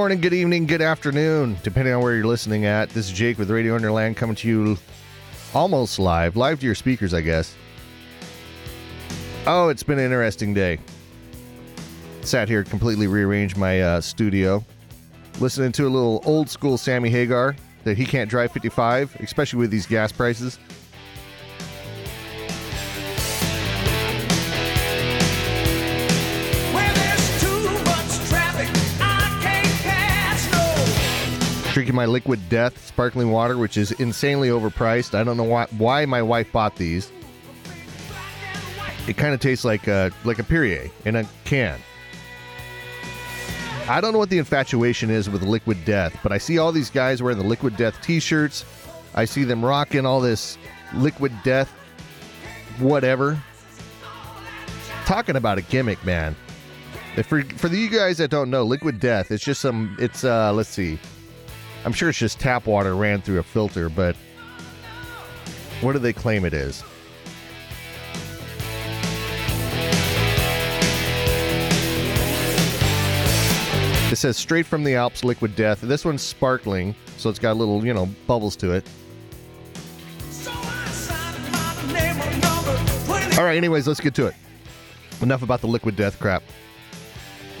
morning, good evening, good afternoon, depending on where you're listening at. This is Jake with Radio Underland coming to you almost live, live to your speakers, I guess. Oh, it's been an interesting day. Sat here, completely rearranged my uh, studio, listening to a little old school Sammy Hagar that he can't drive 55, especially with these gas prices. Drinking my liquid death sparkling water which is insanely overpriced. I don't know why, why my wife bought these. It kind of tastes like a, like a Perrier in a can. I don't know what the infatuation is with liquid death but i see all these guys wearing the liquid death t-shirts. I see them rocking all this liquid death whatever. Talking about a gimmick man. If for, for you guys that don't know liquid death it's just some it's uh let's see I'm sure it's just tap water ran through a filter, but what do they claim it is? It says straight from the Alps liquid death. This one's sparkling, so it's got a little, you know, bubbles to it. All right, anyways, let's get to it. Enough about the liquid death crap.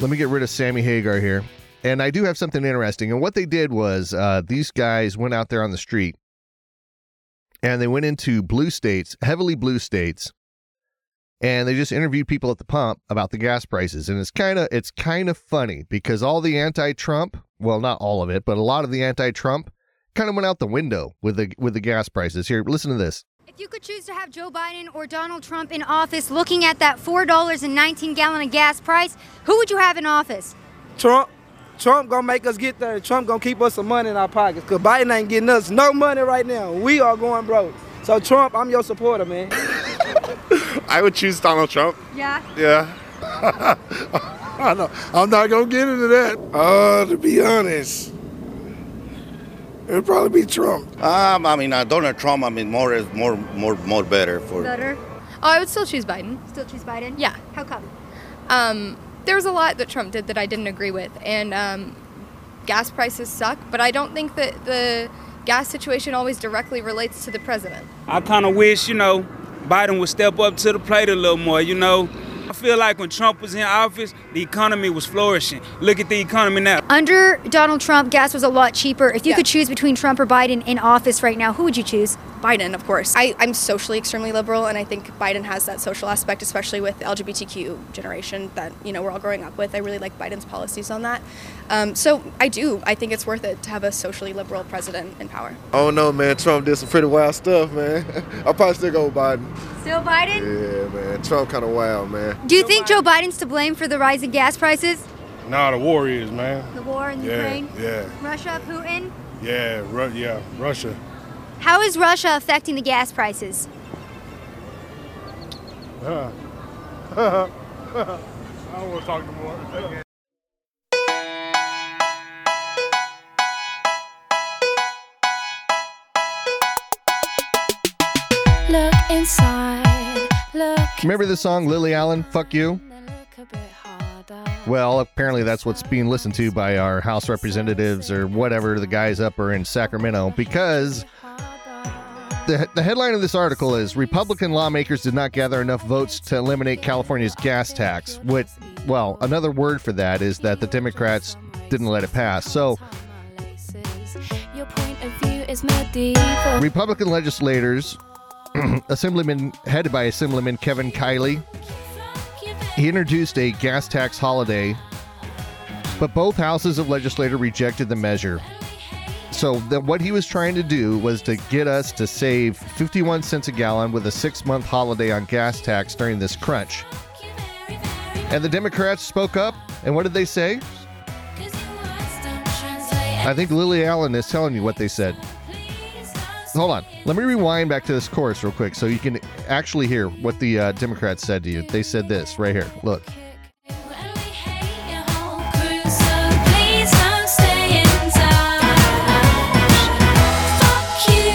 Let me get rid of Sammy Hagar here. And I do have something interesting. And what they did was uh, these guys went out there on the street and they went into blue states, heavily blue states, and they just interviewed people at the pump about the gas prices. And it's kind of it's kind of funny because all the anti-Trump, well, not all of it, but a lot of the anti-Trump kind of went out the window with the with the gas prices. Here, listen to this. If you could choose to have Joe Biden or Donald Trump in office looking at that $4.19 gallon of gas price, who would you have in office? Trump. Trump gonna make us get there. Trump gonna keep us some money in our pockets. Cause Biden ain't getting us no money right now. We are going broke. So Trump, I'm your supporter, man. I would choose Donald Trump. Yeah. Yeah. I know. I'm not gonna get into that. Uh, to be honest, it'd probably be Trump. Um, I mean, uh, Donald Trump. I mean, more is more, more, more better for. Better. Oh, I would still choose Biden. Still choose Biden? Yeah. How come? Um, there was a lot that Trump did that I didn't agree with, and um, gas prices suck. But I don't think that the gas situation always directly relates to the president. I kind of wish, you know, Biden would step up to the plate a little more, you know. I feel like when Trump was in office, the economy was flourishing. Look at the economy now. Under Donald Trump, gas was a lot cheaper. If you Yeah. could choose between Trump or Biden in office right now, who would you choose? Biden, of course. I, I'm socially extremely liberal, and I think Biden has that social aspect, especially with the LGBTQ generation that you know we're all growing up with. I really like Biden's policies on that. Um, so I do. I think it's worth it to have a socially liberal president in power. I don't know, man. Trump did some pretty wild stuff, man. I'll probably still go with Biden. Still Biden? Yeah, man. Trump kind of wild, man. Do you think Joe Biden's to blame for the rising gas prices? Nah, the war is, man. The war in Yeah, Ukraine? yeah, Russia, Putin? yeah, Ru- yeah. Russia. How is Russia affecting the gas prices? I don't want to talk no more. Look inside. Look. Remember the song Lily Allen, Fuck You? Well, apparently that's what's being listened to by our House representatives or whatever the guys up are in Sacramento because the, the headline of this article is Republican lawmakers did not gather enough votes to eliminate California's gas tax. What, well, another word for that is that the Democrats didn't let it pass. So, Your point of view is medieval. Republican legislators, Assemblyman headed by Assemblyman Kevin Kiley, he introduced a gas tax holiday, but both houses of legislature rejected the measure. So that what he was trying to do was to get us to save 51 cents a gallon with a six-month holiday on gas tax during this crunch. And the Democrats spoke up, and what did they say? I think Lily Allen is telling you what they said. Hold on. Let me rewind back to this chorus real quick so you can actually hear what the uh, Democrats said to you. They said this right here. Look. Please don't stay in touch. Fuck you.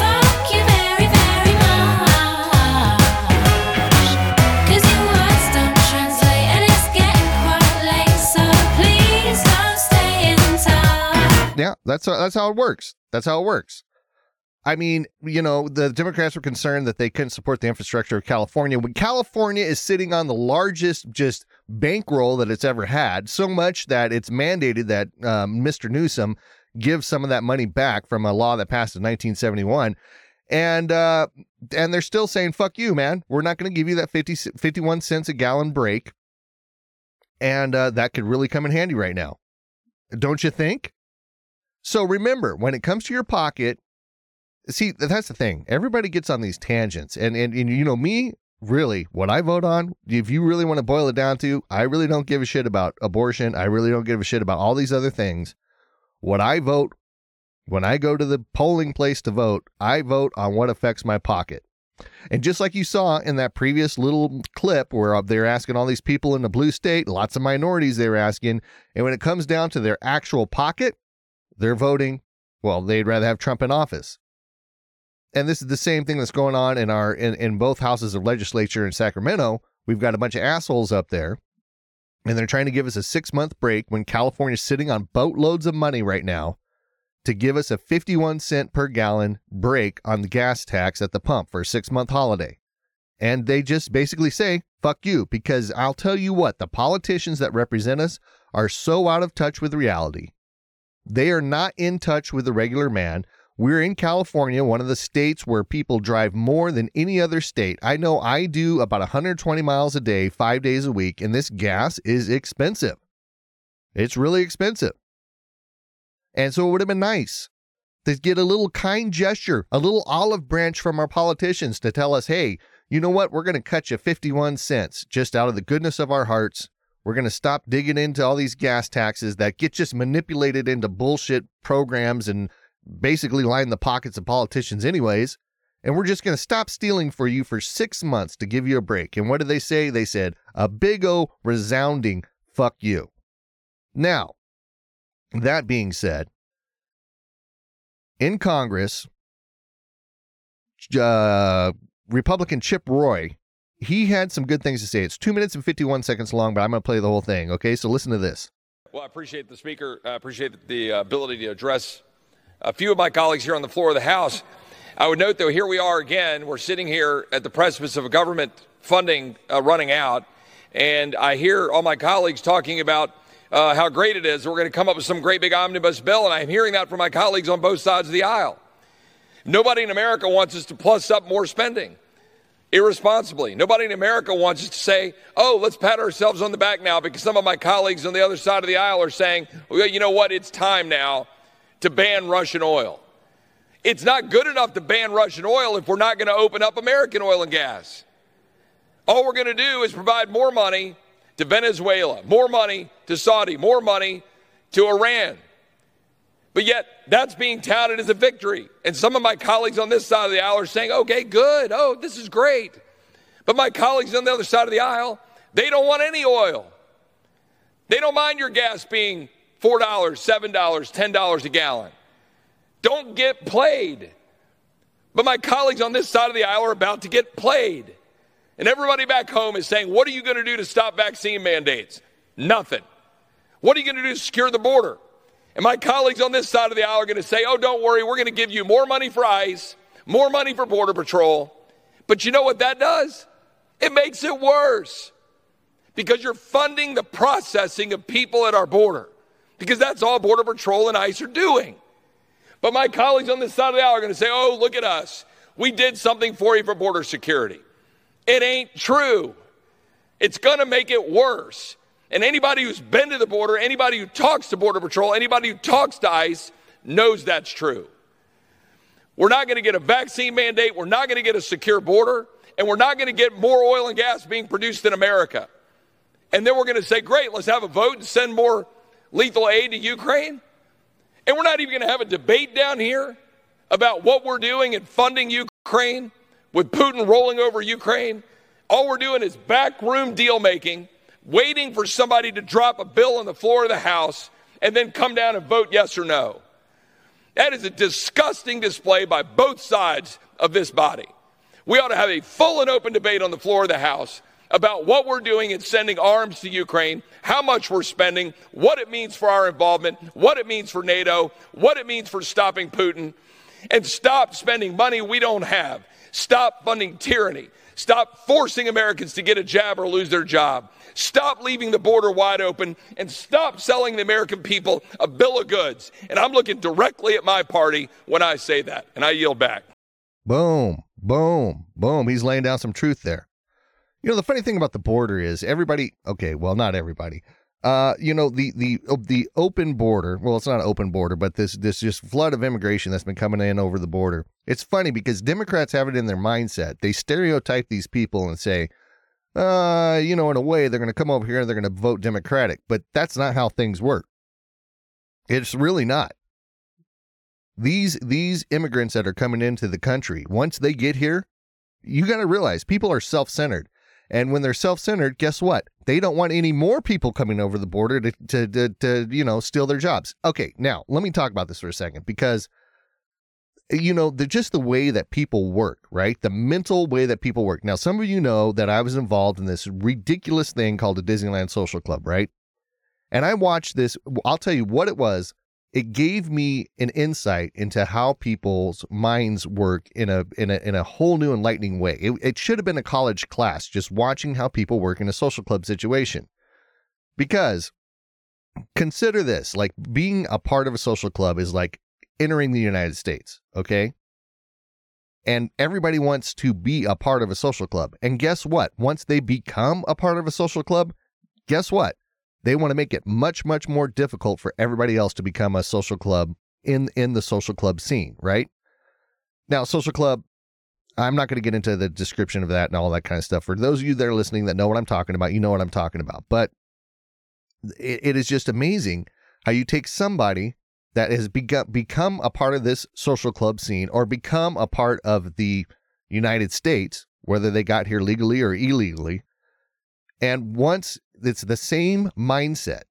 Fuck you very, very much. 'Cause your words don't translate and it's getting quite late. So please don't stay That's how, that's how it works. That's how it works. I mean, you know, the Democrats were concerned that they couldn't support the infrastructure of California when California is sitting on the largest just bankroll that it's ever had, so much that it's mandated that um, Mr. Newsom give some of that money back from a law that passed in 1971. And uh, and they're still saying, fuck you, man. We're not going to give you that 50, 51 cents a gallon break. And uh, that could really come in handy right now. Don't you think? So remember, when it comes to your pocket, see, that's the thing. Everybody gets on these tangents. And, and, and you know, me, really, what I vote on, if you really want to boil it down to, I really don't give a shit about abortion. I really don't give a shit about all these other things. What I vote, when I go to the polling place to vote, I vote on what affects my pocket. And just like you saw in that previous little clip where uh, they're asking all these people in the blue state, lots of minorities they were asking, and when it comes down to their actual pocket, they're voting, well, they'd rather have Trump in office. And this is the same thing that's going on in our in, in both houses of legislature in Sacramento. We've got a bunch of assholes up there, and they're trying to give us a six month break when California's sitting on boatloads of money right now to give us a 51 cent per gallon break on the gas tax at the pump for a six month holiday. And they just basically say, fuck you, because I'll tell you what, the politicians that represent us are so out of touch with reality. They are not in touch with the regular man. We're in California, one of the states where people drive more than any other state. I know I do about 120 miles a day, five days a week, and this gas is expensive. It's really expensive. And so it would have been nice to get a little kind gesture, a little olive branch from our politicians to tell us, hey, you know what? We're going to cut you 51 cents just out of the goodness of our hearts. We're going to stop digging into all these gas taxes that get just manipulated into bullshit programs and basically line the pockets of politicians, anyways. And we're just going to stop stealing for you for six months to give you a break. And what did they say? They said a big O resounding fuck you. Now, that being said, in Congress, uh, Republican Chip Roy, he had some good things to say. It's two minutes and 51 seconds long, but I'm going to play the whole thing. Okay, so listen to this. Well, I appreciate the speaker. I appreciate the ability to address a few of my colleagues here on the floor of the House. I would note, though, here we are again. We're sitting here at the precipice of government funding uh, running out, and I hear all my colleagues talking about uh, how great it is. We're going to come up with some great big omnibus bill, and I'm hearing that from my colleagues on both sides of the aisle. Nobody in America wants us to plus up more spending irresponsibly. Nobody in America wants us to say, oh, let's pat ourselves on the back now because some of my colleagues on the other side of the aisle are saying, well, you know what, it's time now to ban Russian oil. It's not good enough to ban Russian oil if we're not going to open up American oil and gas. All we're going to do is provide more money to Venezuela, more money to Saudi, more money to Iran. But yet, that's being touted as a victory. And some of my colleagues on this side of the aisle are saying, okay, good. Oh, this is great. But my colleagues on the other side of the aisle, they don't want any oil. They don't mind your gas being $4, $7, $10 a gallon. Don't get played. But my colleagues on this side of the aisle are about to get played. And everybody back home is saying, What are you going to do to stop vaccine mandates? Nothing. What are you going to do to secure the border? And my colleagues on this side of the aisle are going to say, Oh, don't worry, we're going to give you more money for ICE, more money for Border Patrol. But you know what that does? It makes it worse because you're funding the processing of people at our border because that's all Border Patrol and ICE are doing. But my colleagues on this side of the aisle are going to say, oh, look at us. We did something for you for border security. It ain't true. It's going to make it worse. And anybody who's been to the border, anybody who talks to Border Patrol, anybody who talks to ICE knows that's true. We're not going to get a vaccine mandate. We're not going to get a secure border. And we're not going to get more oil and gas being produced in America. And then we're going to say, great, let's have a vote and send more lethal aid to Ukraine. And we're not even going to have a debate down here about what we're doing in funding Ukraine with Putin rolling over Ukraine. All we're doing is backroom deal making, waiting for somebody to drop a bill on the floor of the House and then come down and vote yes or no. That is a disgusting display by both sides of this body. We ought to have a full and open debate on the floor of the House about what we're doing in sending arms to Ukraine, how much we're spending, what it means for our involvement, what it means for NATO, what it means for stopping Putin, and stop spending money we don't have. Stop funding tyranny. Stop forcing Americans to get a jab or lose their job. Stop leaving the border wide open and stop selling the American people a bill of goods. And I'm looking directly at my party when I say that. And I yield back. Boom, boom, boom. He's laying down some truth there. You know, the funny thing about the border is everybody, okay, well, not everybody. Uh, you know, the the the open border, well, it's not an open border, but this this just flood of immigration that's been coming in over the border. It's funny because Democrats have it in their mindset. They stereotype these people and say, uh, you know, in a way, they're going to come over here and they're going to vote Democratic, but that's not how things work. It's really not. These these immigrants that are coming into the country, once they get here, you got to realize people are self-centered. And when they're self-centered, guess what? They don't want any more people coming over the border to, to, to, to, you know, steal their jobs. Okay, now let me talk about this for a second because, you know, the, just the way that people work, right? The mental way that people work. Now, some of you know that I was involved in this ridiculous thing called the Disneyland Social Club, right? And I watched this. I'll tell you what it was it gave me an insight into how people's minds work in a in a in a whole new enlightening way. It, it should have been a college class just watching how people work in a social club situation. Because consider this, like being a part of a social club is like entering the United States, okay? And everybody wants to be a part of a social club. And guess what? Once they become a part of a social club, guess what? They want to make it much, much more difficult for everybody else to become a social club in in the social club scene, right? Now, social club, I'm not going to get into the description of that and all that kind of stuff. For those of you that are listening that know what I'm talking about, you know what I'm talking about. But it, it is just amazing how you take somebody that has become become a part of this social club scene or become a part of the United States, whether they got here legally or illegally, and once it's the same mindset.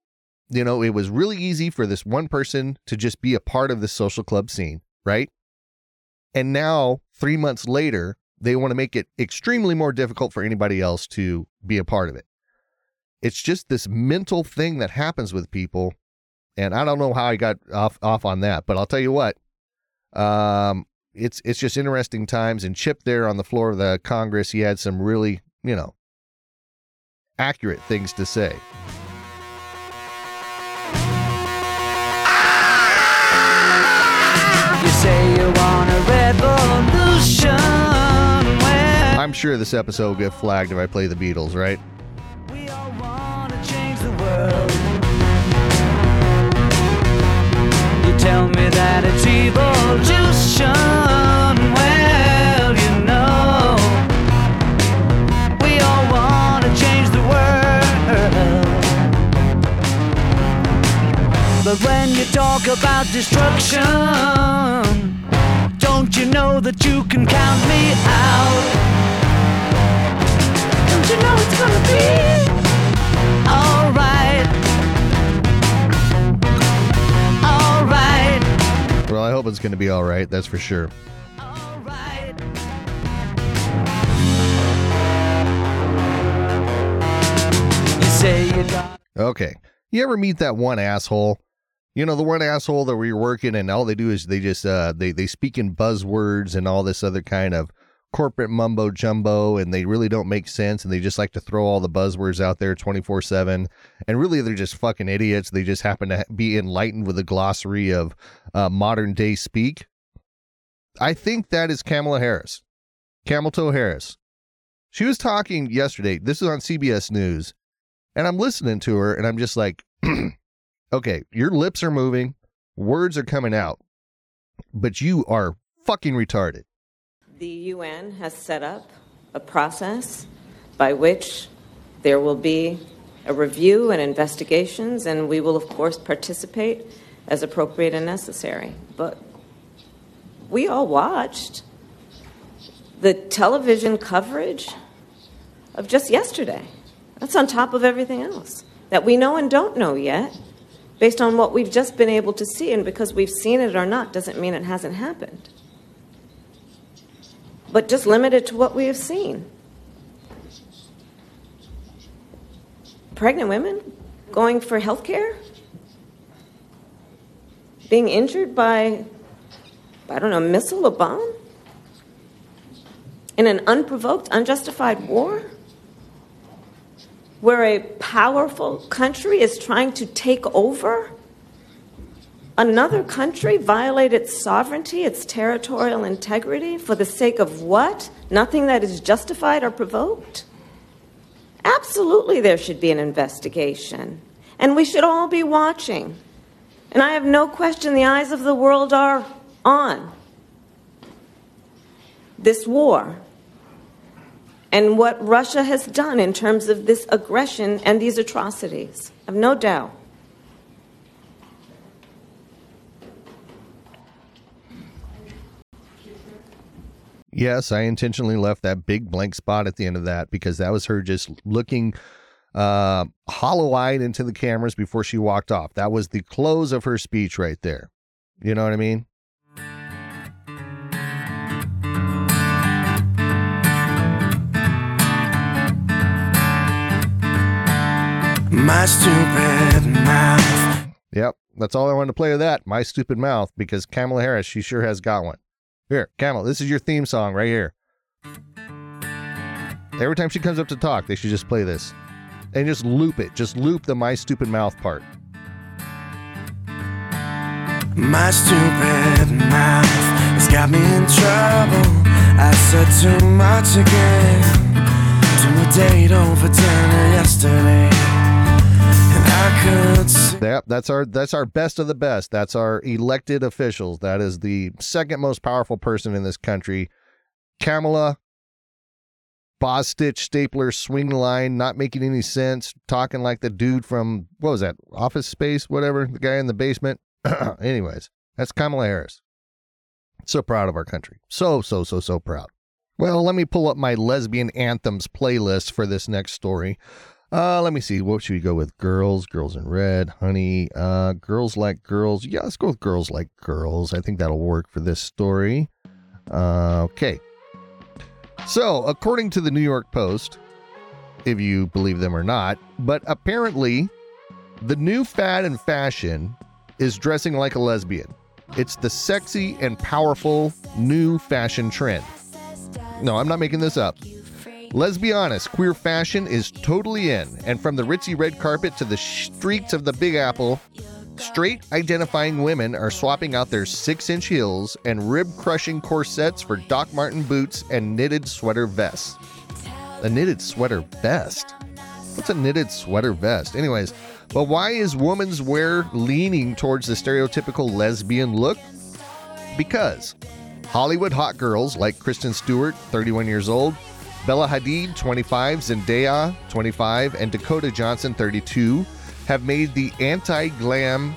You know, it was really easy for this one person to just be a part of the social club scene, right? And now, three months later, they want to make it extremely more difficult for anybody else to be a part of it. It's just this mental thing that happens with people. And I don't know how I got off off on that, but I'll tell you what. Um, it's it's just interesting times. And Chip there on the floor of the Congress, he had some really, you know, accurate things to say. You say you want a revolution. Well, I'm sure this episode will get flagged if I play the Beatles, right? About destruction, don't you know that you can count me out? Don't you know it's gonna be alright? Alright, Well, I hope it's to be all right. That's for sure. alright. You say you got Okay. You ever meet that one asshole? You know, the one asshole that where you're working and all they do is they just uh they they speak in buzzwords and all this other kind of corporate mumbo jumbo and they really don't make sense and they just like to throw all the buzzwords out there 24/7 and really they're just fucking idiots. They just happen to be enlightened with a glossary of uh, modern day speak. I think that is Kamala Harris. Camel Toe Harris. She was talking yesterday. This is on CBS News. And I'm listening to her and I'm just like, okay, your lips are moving, words are coming out, but you are fucking retarded. The UN has set up a process by which there will be a review and investigations, and we will, of course, participate as appropriate and necessary. But we all watched the television coverage of just yesterday. That's on top of everything else that we know and don't know yet, based on what we've just been able to see. And because we've seen it or not doesn't mean it hasn't happened but just limited to what we have seen. pregnant women going for health care? Being injured by, I don't know, a missile, a bomb? In an unprovoked, unjustified war? Where a powerful country is trying to take over another country, violate its sovereignty, its territorial integrity for the sake of what? Nothing that is justified or provoked? Absolutely, there should be an investigation. And we should all be watching. And I have no question the eyes of the world are on this war and what Russia has done in terms of this aggression and these atrocities. I have no doubt. Yes, I intentionally left that big blank spot at the end of that because that was her just looking uh, hollow eyed into the cameras before she walked off. That was the close of her speech right there. You know what I mean? My stupid mouth. Yep, that's all I wanted to play with that. My stupid mouth because Kamala Harris, she sure has got one. Here, Kamala, this is your theme song right here. Every time she comes up to talk, they should just play this and just loop it. Just loop the my stupid mouth part. My stupid mouth has got me in trouble. I said too much again to a date over dinner yesterday. Yep, that's our that's our best of the best. That's our elected officials. That is the second most powerful person in this country. Kamala Bostitch Stapler Swingline, not making any sense, talking like the dude from what was that? Office Space, whatever, the guy in the basement. Anyways, that's Kamala Harris. So proud of our country. So, so, so, so proud. Well, let me pull up my lesbian anthems playlist for this next story. Uh, let me see. What should we go with? Girls, girls in red, honey, uh, girls like girls. Yeah, let's go with girls like girls. I think that'll work for this story. Uh, okay. So, according to the New York Post, if you believe them or not, but apparently the new fad in fashion is dressing like a lesbian. It's the sexy and powerful new fashion trend. No, I'm not making this up. Let's be honest, queer fashion is totally in, and from the ritzy red carpet to the streets of the Big Apple, straight identifying women are swapping out their six inch heels and rib crushing corsets for Doc Marten boots and knitted sweater vests. A knitted sweater vest? What's a knitted sweater vest? Anyways, but why is women's wear leaning towards the stereotypical lesbian look? Because Hollywood hot girls like Kristen Stewart, 31 years old, Bella Hadid, 25, Zendaya, 25, and Dakota Johnson, 32, have made the anti glam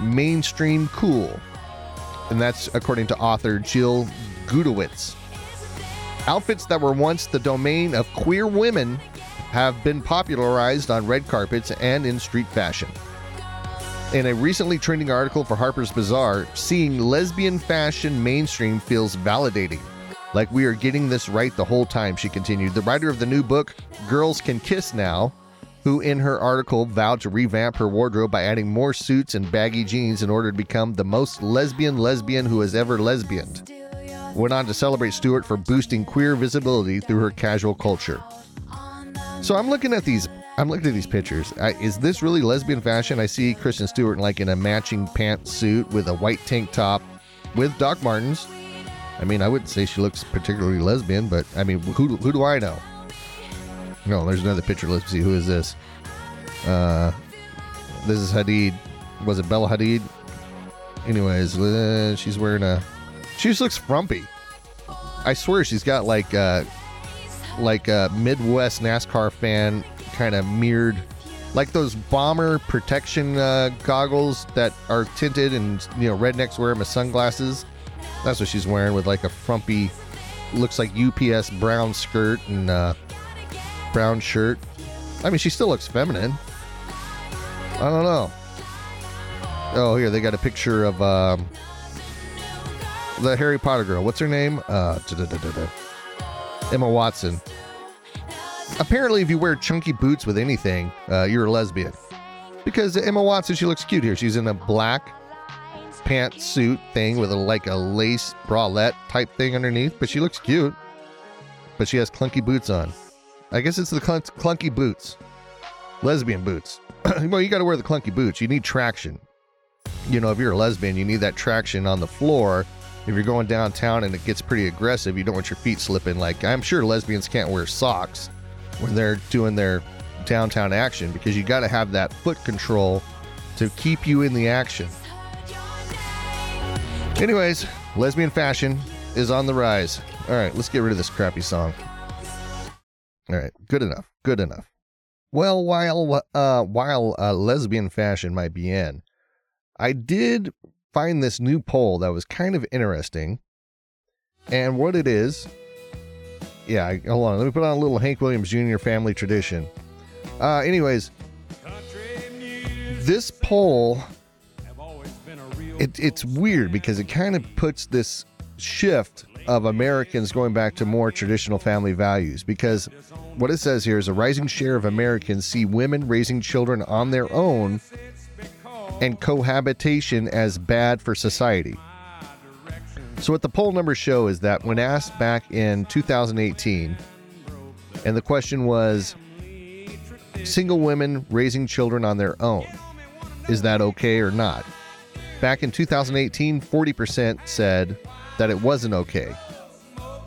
mainstream cool. And that's according to author Jill Gutowitz. Outfits that were once the domain of queer women have been popularized on red carpets and in street fashion. In a recently trending article for Harper's Bazaar, seeing lesbian fashion mainstream feels validating. Like we are getting this right the whole time, she continued. The writer of the new book, Girls Can Kiss Now, who in her article vowed to revamp her wardrobe by adding more suits and baggy jeans in order to become the most lesbian lesbian who has ever lesbianed, went on to celebrate Stewart for boosting queer visibility through her casual culture. So I'm looking at these. I'm looking at these pictures. I, is this really lesbian fashion? I see Kristen Stewart like in a matching pantsuit with a white tank top, with Doc Martens. I mean, I wouldn't say she looks particularly lesbian, but I mean, who who do I know? No, there's another picture. Let's see who is this. Uh, this is Hadid. Was it Bella Hadid? Anyways, uh, she's wearing a. She just looks frumpy. I swear she's got like uh, like a Midwest NASCAR fan kind of mirrored, like those bomber protection uh, goggles that are tinted and you know rednecks wear them as sunglasses. That's what she's wearing with like a frumpy, looks like UPS brown skirt and uh, brown shirt. I mean, she still looks feminine. I don't know. Oh, here they got a picture of um, the Harry Potter girl. What's her name? Uh. Emma Watson. apparently, if you wear chunky boots with anything, uh, you're a lesbian. Because Emma Watson, she looks cute here. She's in a black pantsuit thing with a like a lace bralette type thing underneath, but she looks cute. But she has clunky boots on. I guess it's the clunk- clunky boots, lesbian boots. well, you got to wear the clunky boots. You need traction. You know, if you're a lesbian, you need that traction on the floor. If you're going downtown and it gets pretty aggressive, you don't want your feet slipping. Like I'm sure lesbians can't wear socks when they're doing their downtown action because you got to have that foot control to keep you in the action. Anyways, lesbian fashion is on the rise. All right, let's get rid of this crappy song. All right, good enough. Good enough. Well, while uh, while uh, lesbian fashion might be in, I did find this new poll that was kind of interesting. And what it is, yeah, hold on. Let me put on a little Hank Williams Jr. family tradition. Uh, anyways, this poll, it, it's weird because it kind of puts this shift of Americans going back to more traditional family values. Because what it says here is a rising share of Americans see women raising children on their own and cohabitation as bad for society. So, what the poll numbers show is that when asked back in 2018, and the question was single women raising children on their own, is that okay or not? Back in 2018, 40% said that it wasn't okay.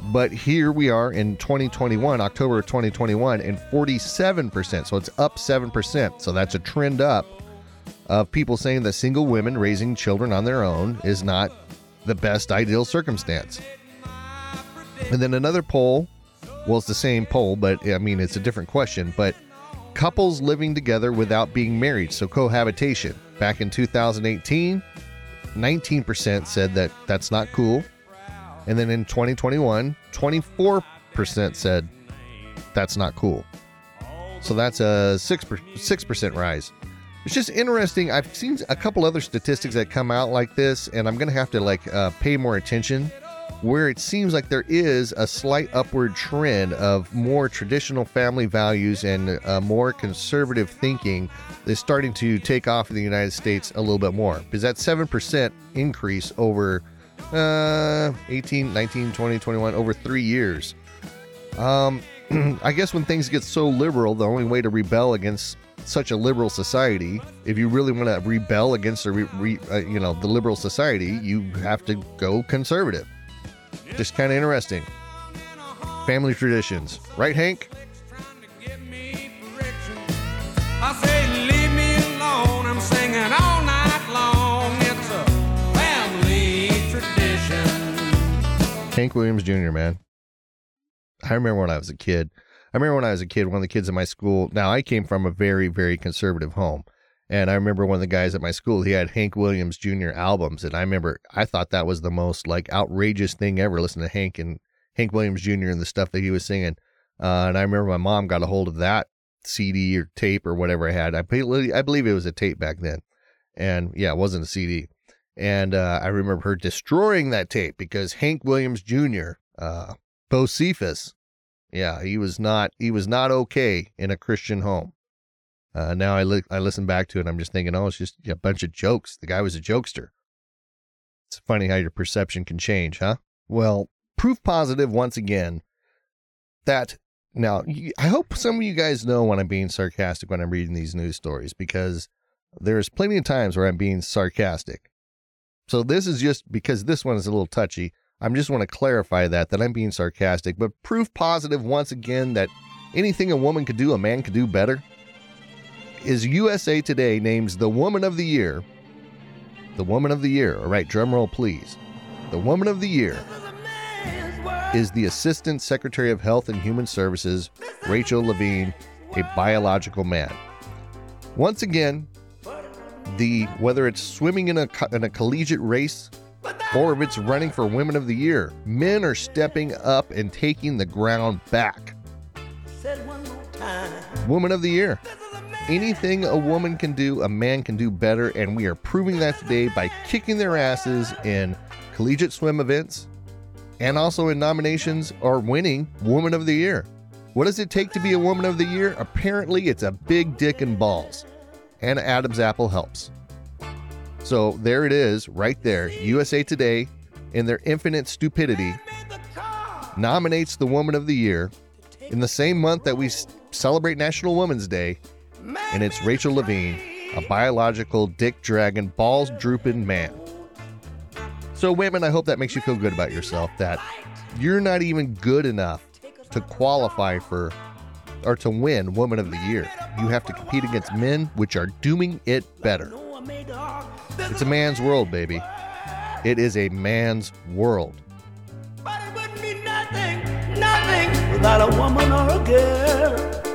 But here we are in 2021, October of 2021, and 47%. So it's up 7%. So that's a trend up of people saying that single women raising children on their own is not the best ideal circumstance. And then another poll, well, it's the same poll, but I mean, it's a different question, but couples living together without being married, so cohabitation. Back in 2018, 19% said that that's not cool. And then in 2021, 24% said that's not cool. So that's a 6 6% rise. It's just interesting. I've seen a couple other statistics that come out like this, and I'm going to have to like uh, pay more attention. Where it seems like there is a slight upward trend of more traditional family values and uh, more conservative thinking is starting to take off in the United States a little bit more. Because that 7% increase over uh, 18, 19, 20, 21, over three years. Um, I guess when things get so liberal, the only way to rebel against such a liberal society, if you really want to rebel against the re, re, uh, you know the liberal society, you have to go conservative. Just kind of interesting. Family traditions, right, Hank? I say, leave me alone. I'm singing all night long. It's a family tradition. Hank Williams Jr., man. I remember when I was a kid. I remember when I was a kid, one of the kids in my school. Now, I came from a very, very conservative home. And I remember one of the guys at my school, he had Hank Williams Jr. albums. And I remember, I thought that was the most like outrageous thing ever, listening to Hank and Hank Williams Jr. and the stuff that he was singing. Uh, and I remember my mom got a hold of that CD or tape or whatever I had. I believe, I believe it was a tape back then. And yeah, it wasn't a CD. And uh, I remember her destroying that tape because Hank Williams Jr., uh, Bocephus, yeah, he was not he was not okay in a Christian home. Uh, now I li- I listen back to it, and I'm just thinking, oh, it's just a bunch of jokes. The guy was a jokester. It's funny how your perception can change, huh? Well, proof positive once again that now I hope some of you guys know when I'm being sarcastic when I'm reading these news stories because there's plenty of times where I'm being sarcastic. So this is just because this one is a little touchy. I'm just want to clarify that that I'm being sarcastic, but proof positive once again that anything a woman could do, a man could do better. Is USA Today names the Woman of the Year. The Woman of the Year. All right, drum roll, please. The Woman of the Year is the Assistant Secretary of Health and Human Services, Rachel Levine, a biological man. Once again, the whether it's swimming in a in a collegiate race or if it's running for Women of the Year, men are stepping up and taking the ground back. Woman of the Year. Anything a woman can do, a man can do better, and we are proving that today by kicking their asses in collegiate swim events and also in nominations or winning Woman of the Year. What does it take to be a woman of the year? Apparently, it's a big dick and balls. And Adam's apple helps. So there it is, right there. USA Today, in their infinite stupidity, nominates the Woman of the Year in the same month that we celebrate National Women's Day, and it's Rachel Levine, a biological dick dragon, balls drooping man. So, women, I hope that makes you feel good about yourself that you're not even good enough to qualify for or to win Woman of the Year. You have to compete against men, which are doing it better. It's a man's world, baby. It is a man's world. But it wouldn't be nothing, nothing without a woman or a girl.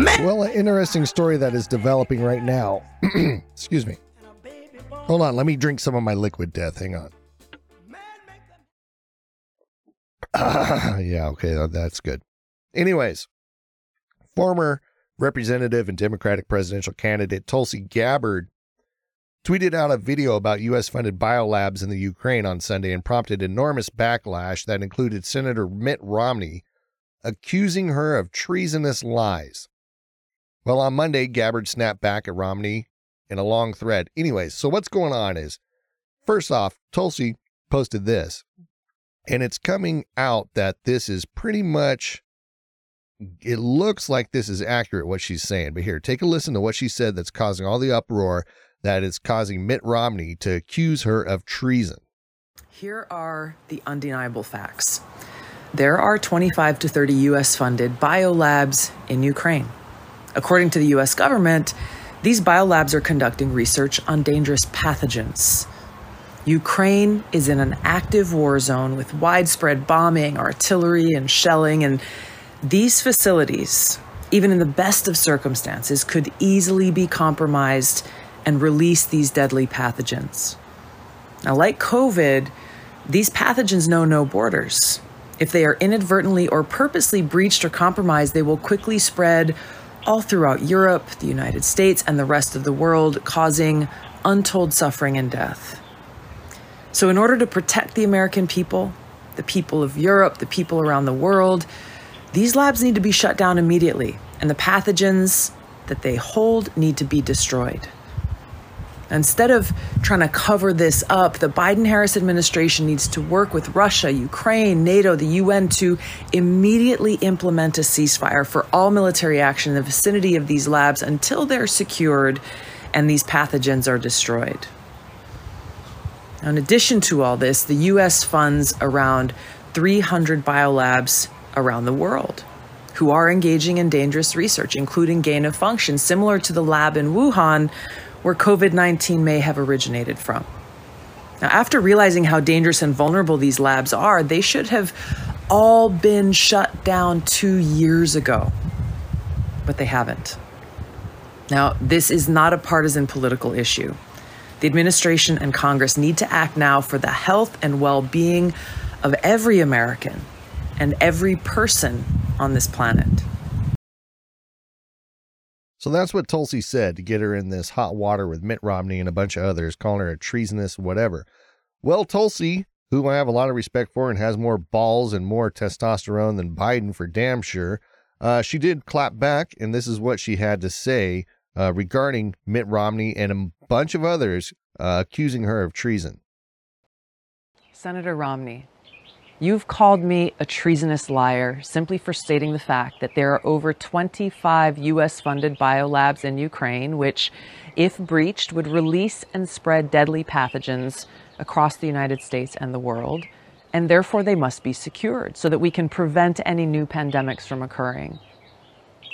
Well, an interesting story that is developing right now. Excuse me. Hold on, let me drink some of my liquid death. Hang on. Ah, yeah, okay, that's good. Anyways, former representative and Democratic presidential candidate Tulsi Gabbard tweeted out a video about U.S. funded biolabs in the Ukraine on Sunday and prompted enormous backlash that included Senator Mitt Romney accusing her of treasonous lies. Well, on Monday, Gabbard snapped back at Romney in a long thread. Anyways, so what's going on is first off, Tulsi posted this, and it's coming out that this is pretty much, it looks like this is accurate what she's saying. But here, take a listen to what she said that's causing all the uproar that is causing Mitt Romney to accuse her of treason. Here are the undeniable facts. There are 25 to 30 US funded biolabs in Ukraine. According to the US government, these biolabs are conducting research on dangerous pathogens. Ukraine is in an active war zone with widespread bombing, artillery, and shelling, and these facilities, even in the best of circumstances, could easily be compromised and release these deadly pathogens. Now, like COVID, these pathogens know no borders. If they are inadvertently or purposely breached or compromised, they will quickly spread all throughout Europe, the United States, and the rest of the world, causing untold suffering and death. So, in order to protect the American people, the people of Europe, the people around the world, these labs need to be shut down immediately, and the pathogens that they hold need to be destroyed. Instead of trying to cover this up, the Biden Harris administration needs to work with Russia, Ukraine, NATO, the UN to immediately implement a ceasefire for all military action in the vicinity of these labs until they're secured and these pathogens are destroyed. Now, in addition to all this, the US funds around 300 biolabs around the world who are engaging in dangerous research, including gain of function, similar to the lab in Wuhan where COVID 19 may have originated from. Now, after realizing how dangerous and vulnerable these labs are, they should have all been shut down two years ago, but they haven't. Now, this is not a partisan political issue. The administration and Congress need to act now for the health and well being of every American and every person on this planet. So that's what Tulsi said to get her in this hot water with Mitt Romney and a bunch of others, calling her a treasonous whatever. Well, Tulsi, who I have a lot of respect for and has more balls and more testosterone than Biden for damn sure, uh, she did clap back, and this is what she had to say uh, regarding Mitt Romney and a bunch of others uh, accusing her of treason. Senator Romney, you've called me a treasonous liar simply for stating the fact that there are over 25 U.S. funded biolabs in Ukraine, which, if breached, would release and spread deadly pathogens across the United States and the world, and therefore they must be secured so that we can prevent any new pandemics from occurring.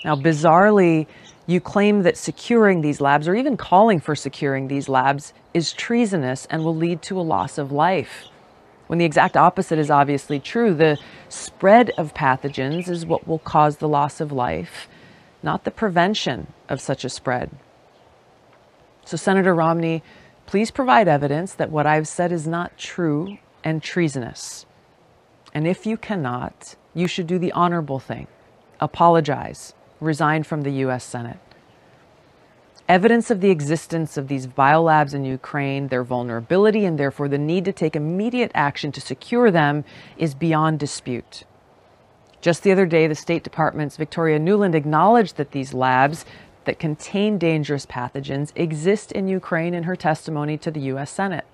Now, bizarrely, you claim that securing these labs, or even calling for securing these labs, is treasonous and will lead to a loss of life when the exact opposite is obviously true. The spread of pathogens is what will cause the loss of life, not the prevention of such a spread. So, Senator Romney, please provide evidence that what I've said is not true and treasonous. And if you cannot, you should do the honorable thing apologize, resign from the U.S. Senate. Evidence of the existence of these biolabs in Ukraine, their vulnerability, and therefore the need to take immediate action to secure them is beyond dispute. Just the other day, the State Department's Victoria Nuland acknowledged that these labs that contain dangerous pathogens exist in Ukraine in her testimony to the U.S. Senate.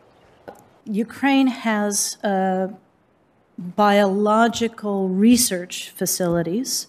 Ukraine has uh, biological research facilities,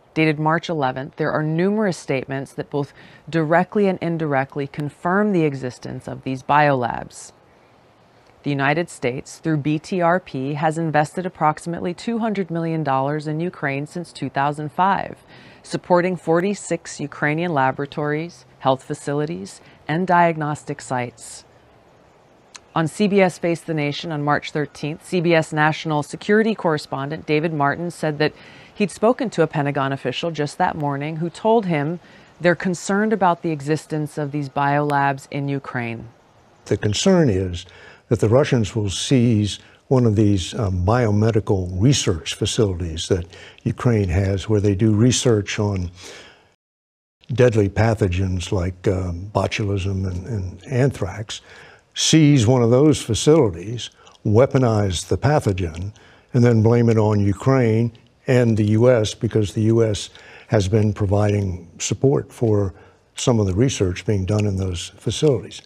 dated March 11th, there are numerous statements that both directly and indirectly confirm the existence of these biolabs. The United States, through BTRP, has invested approximately $200 million in Ukraine since 2005, supporting 46 Ukrainian laboratories, health facilities, and diagnostic sites. On CBS Face the Nation on March 13th, CBS national security correspondent David Martin said that he'd spoken to a Pentagon official just that morning who told him they're concerned about the existence of these biolabs in Ukraine. The concern is that the Russians will seize one of these um, biomedical research facilities that Ukraine has, where they do research on deadly pathogens like um, botulism and, and anthrax seize one of those facilities, weaponize the pathogen, and then blame it on Ukraine and the U.S. because the U.S. has been providing support for some of the research being done in those facilities.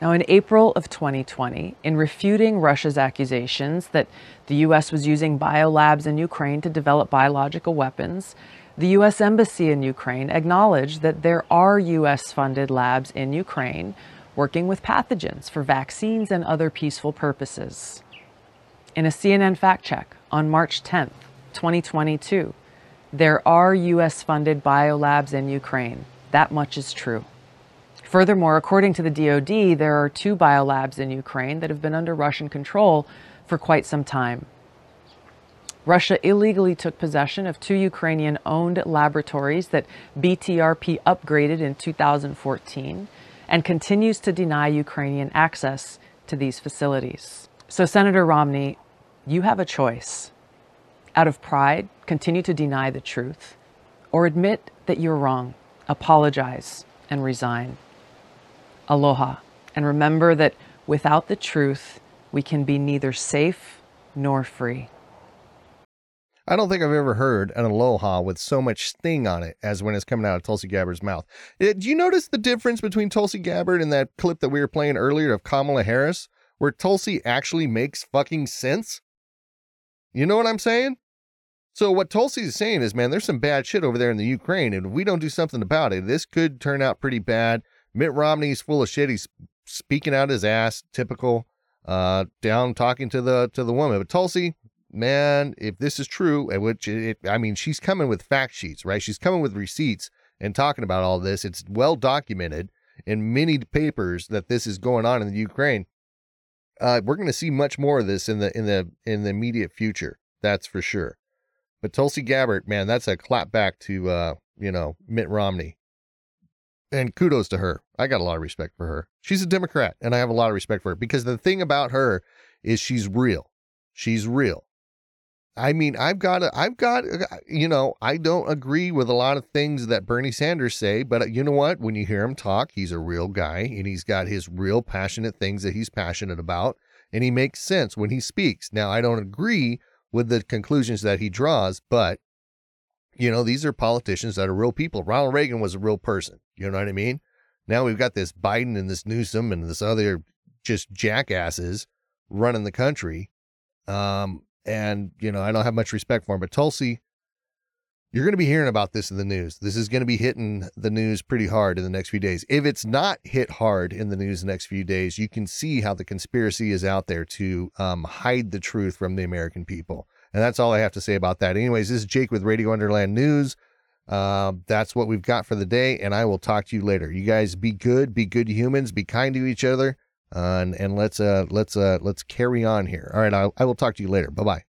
Now, in April of 2020, in refuting Russia's accusations that the U.S. was using biolabs in Ukraine to develop biological weapons, the U.S. Embassy in Ukraine acknowledged that there are U.S. funded labs in Ukraine working with pathogens for vaccines and other peaceful purposes. In a CNN fact check on March 10, 2022, there are U.S. funded biolabs in Ukraine. That much is true. Furthermore, according to the DoD, there are two biolabs in Ukraine that have been under Russian control for quite some time. Russia illegally took possession of two Ukrainian owned laboratories that BTRP upgraded in 2014 and continues to deny Ukrainian access to these facilities. So, Senator Romney, you have a choice. Out of pride, continue to deny the truth, or admit that you're wrong, apologize, and resign. Aloha, and remember that without the truth, we can be neither safe nor free. I don't think I've ever heard an aloha with so much sting on it as when it's coming out of Tulsi Gabbard's mouth. Uh, do you notice the difference between Tulsi Gabbard and that clip that we were playing earlier of Kamala Harris, where Tulsi actually makes fucking sense? You know what I'm saying? So what Tulsi is saying is, man, there's some bad shit over there in the Ukraine, and if we don't do something about it, this could turn out pretty bad. Mitt Romney's full of shit. He's speaking out his ass, typical. Uh, down talking to the to the woman, but Tulsi, man, if this is true, which it, I mean, she's coming with fact sheets, right? She's coming with receipts and talking about all this. It's well documented in many papers that this is going on in the Ukraine. Uh, we're going to see much more of this in the in the in the immediate future. That's for sure. But Tulsi Gabbard, man, that's a clap back to uh, you know Mitt Romney. And kudos to her. I got a lot of respect for her. She's a Democrat, and I have a lot of respect for her because the thing about her is she's real. She's real. I mean, I've got, a, I've got, you know, I don't agree with a lot of things that Bernie Sanders say, but uh, you know what? When you hear him talk, he's a real guy and he's got his real passionate things that he's passionate about, and he makes sense when he speaks. Now, I don't agree with the conclusions that he draws, but you know, these are politicians that are real people. Ronald Reagan was a real person. You know what I mean? Now we've got this Biden and this Newsom and this other just jackasses running the country. Um, and, you know, I don't have much respect for him, but Tulsi, you're going to be hearing about this in the news. This is going to be hitting the news pretty hard in the next few days. If it's not hit hard in the news the next few days, you can see how the conspiracy is out there to um, hide the truth from the American people. And that's all I have to say about that. Anyways, this is Jake with Radio Underland News. Uh, that's what we've got for the day, and I will talk to you later. You guys be good, be good humans, be kind to each other. Uh, and and let's uh let's uh let's carry on here. All right, I, I will talk to you later. Bye bye.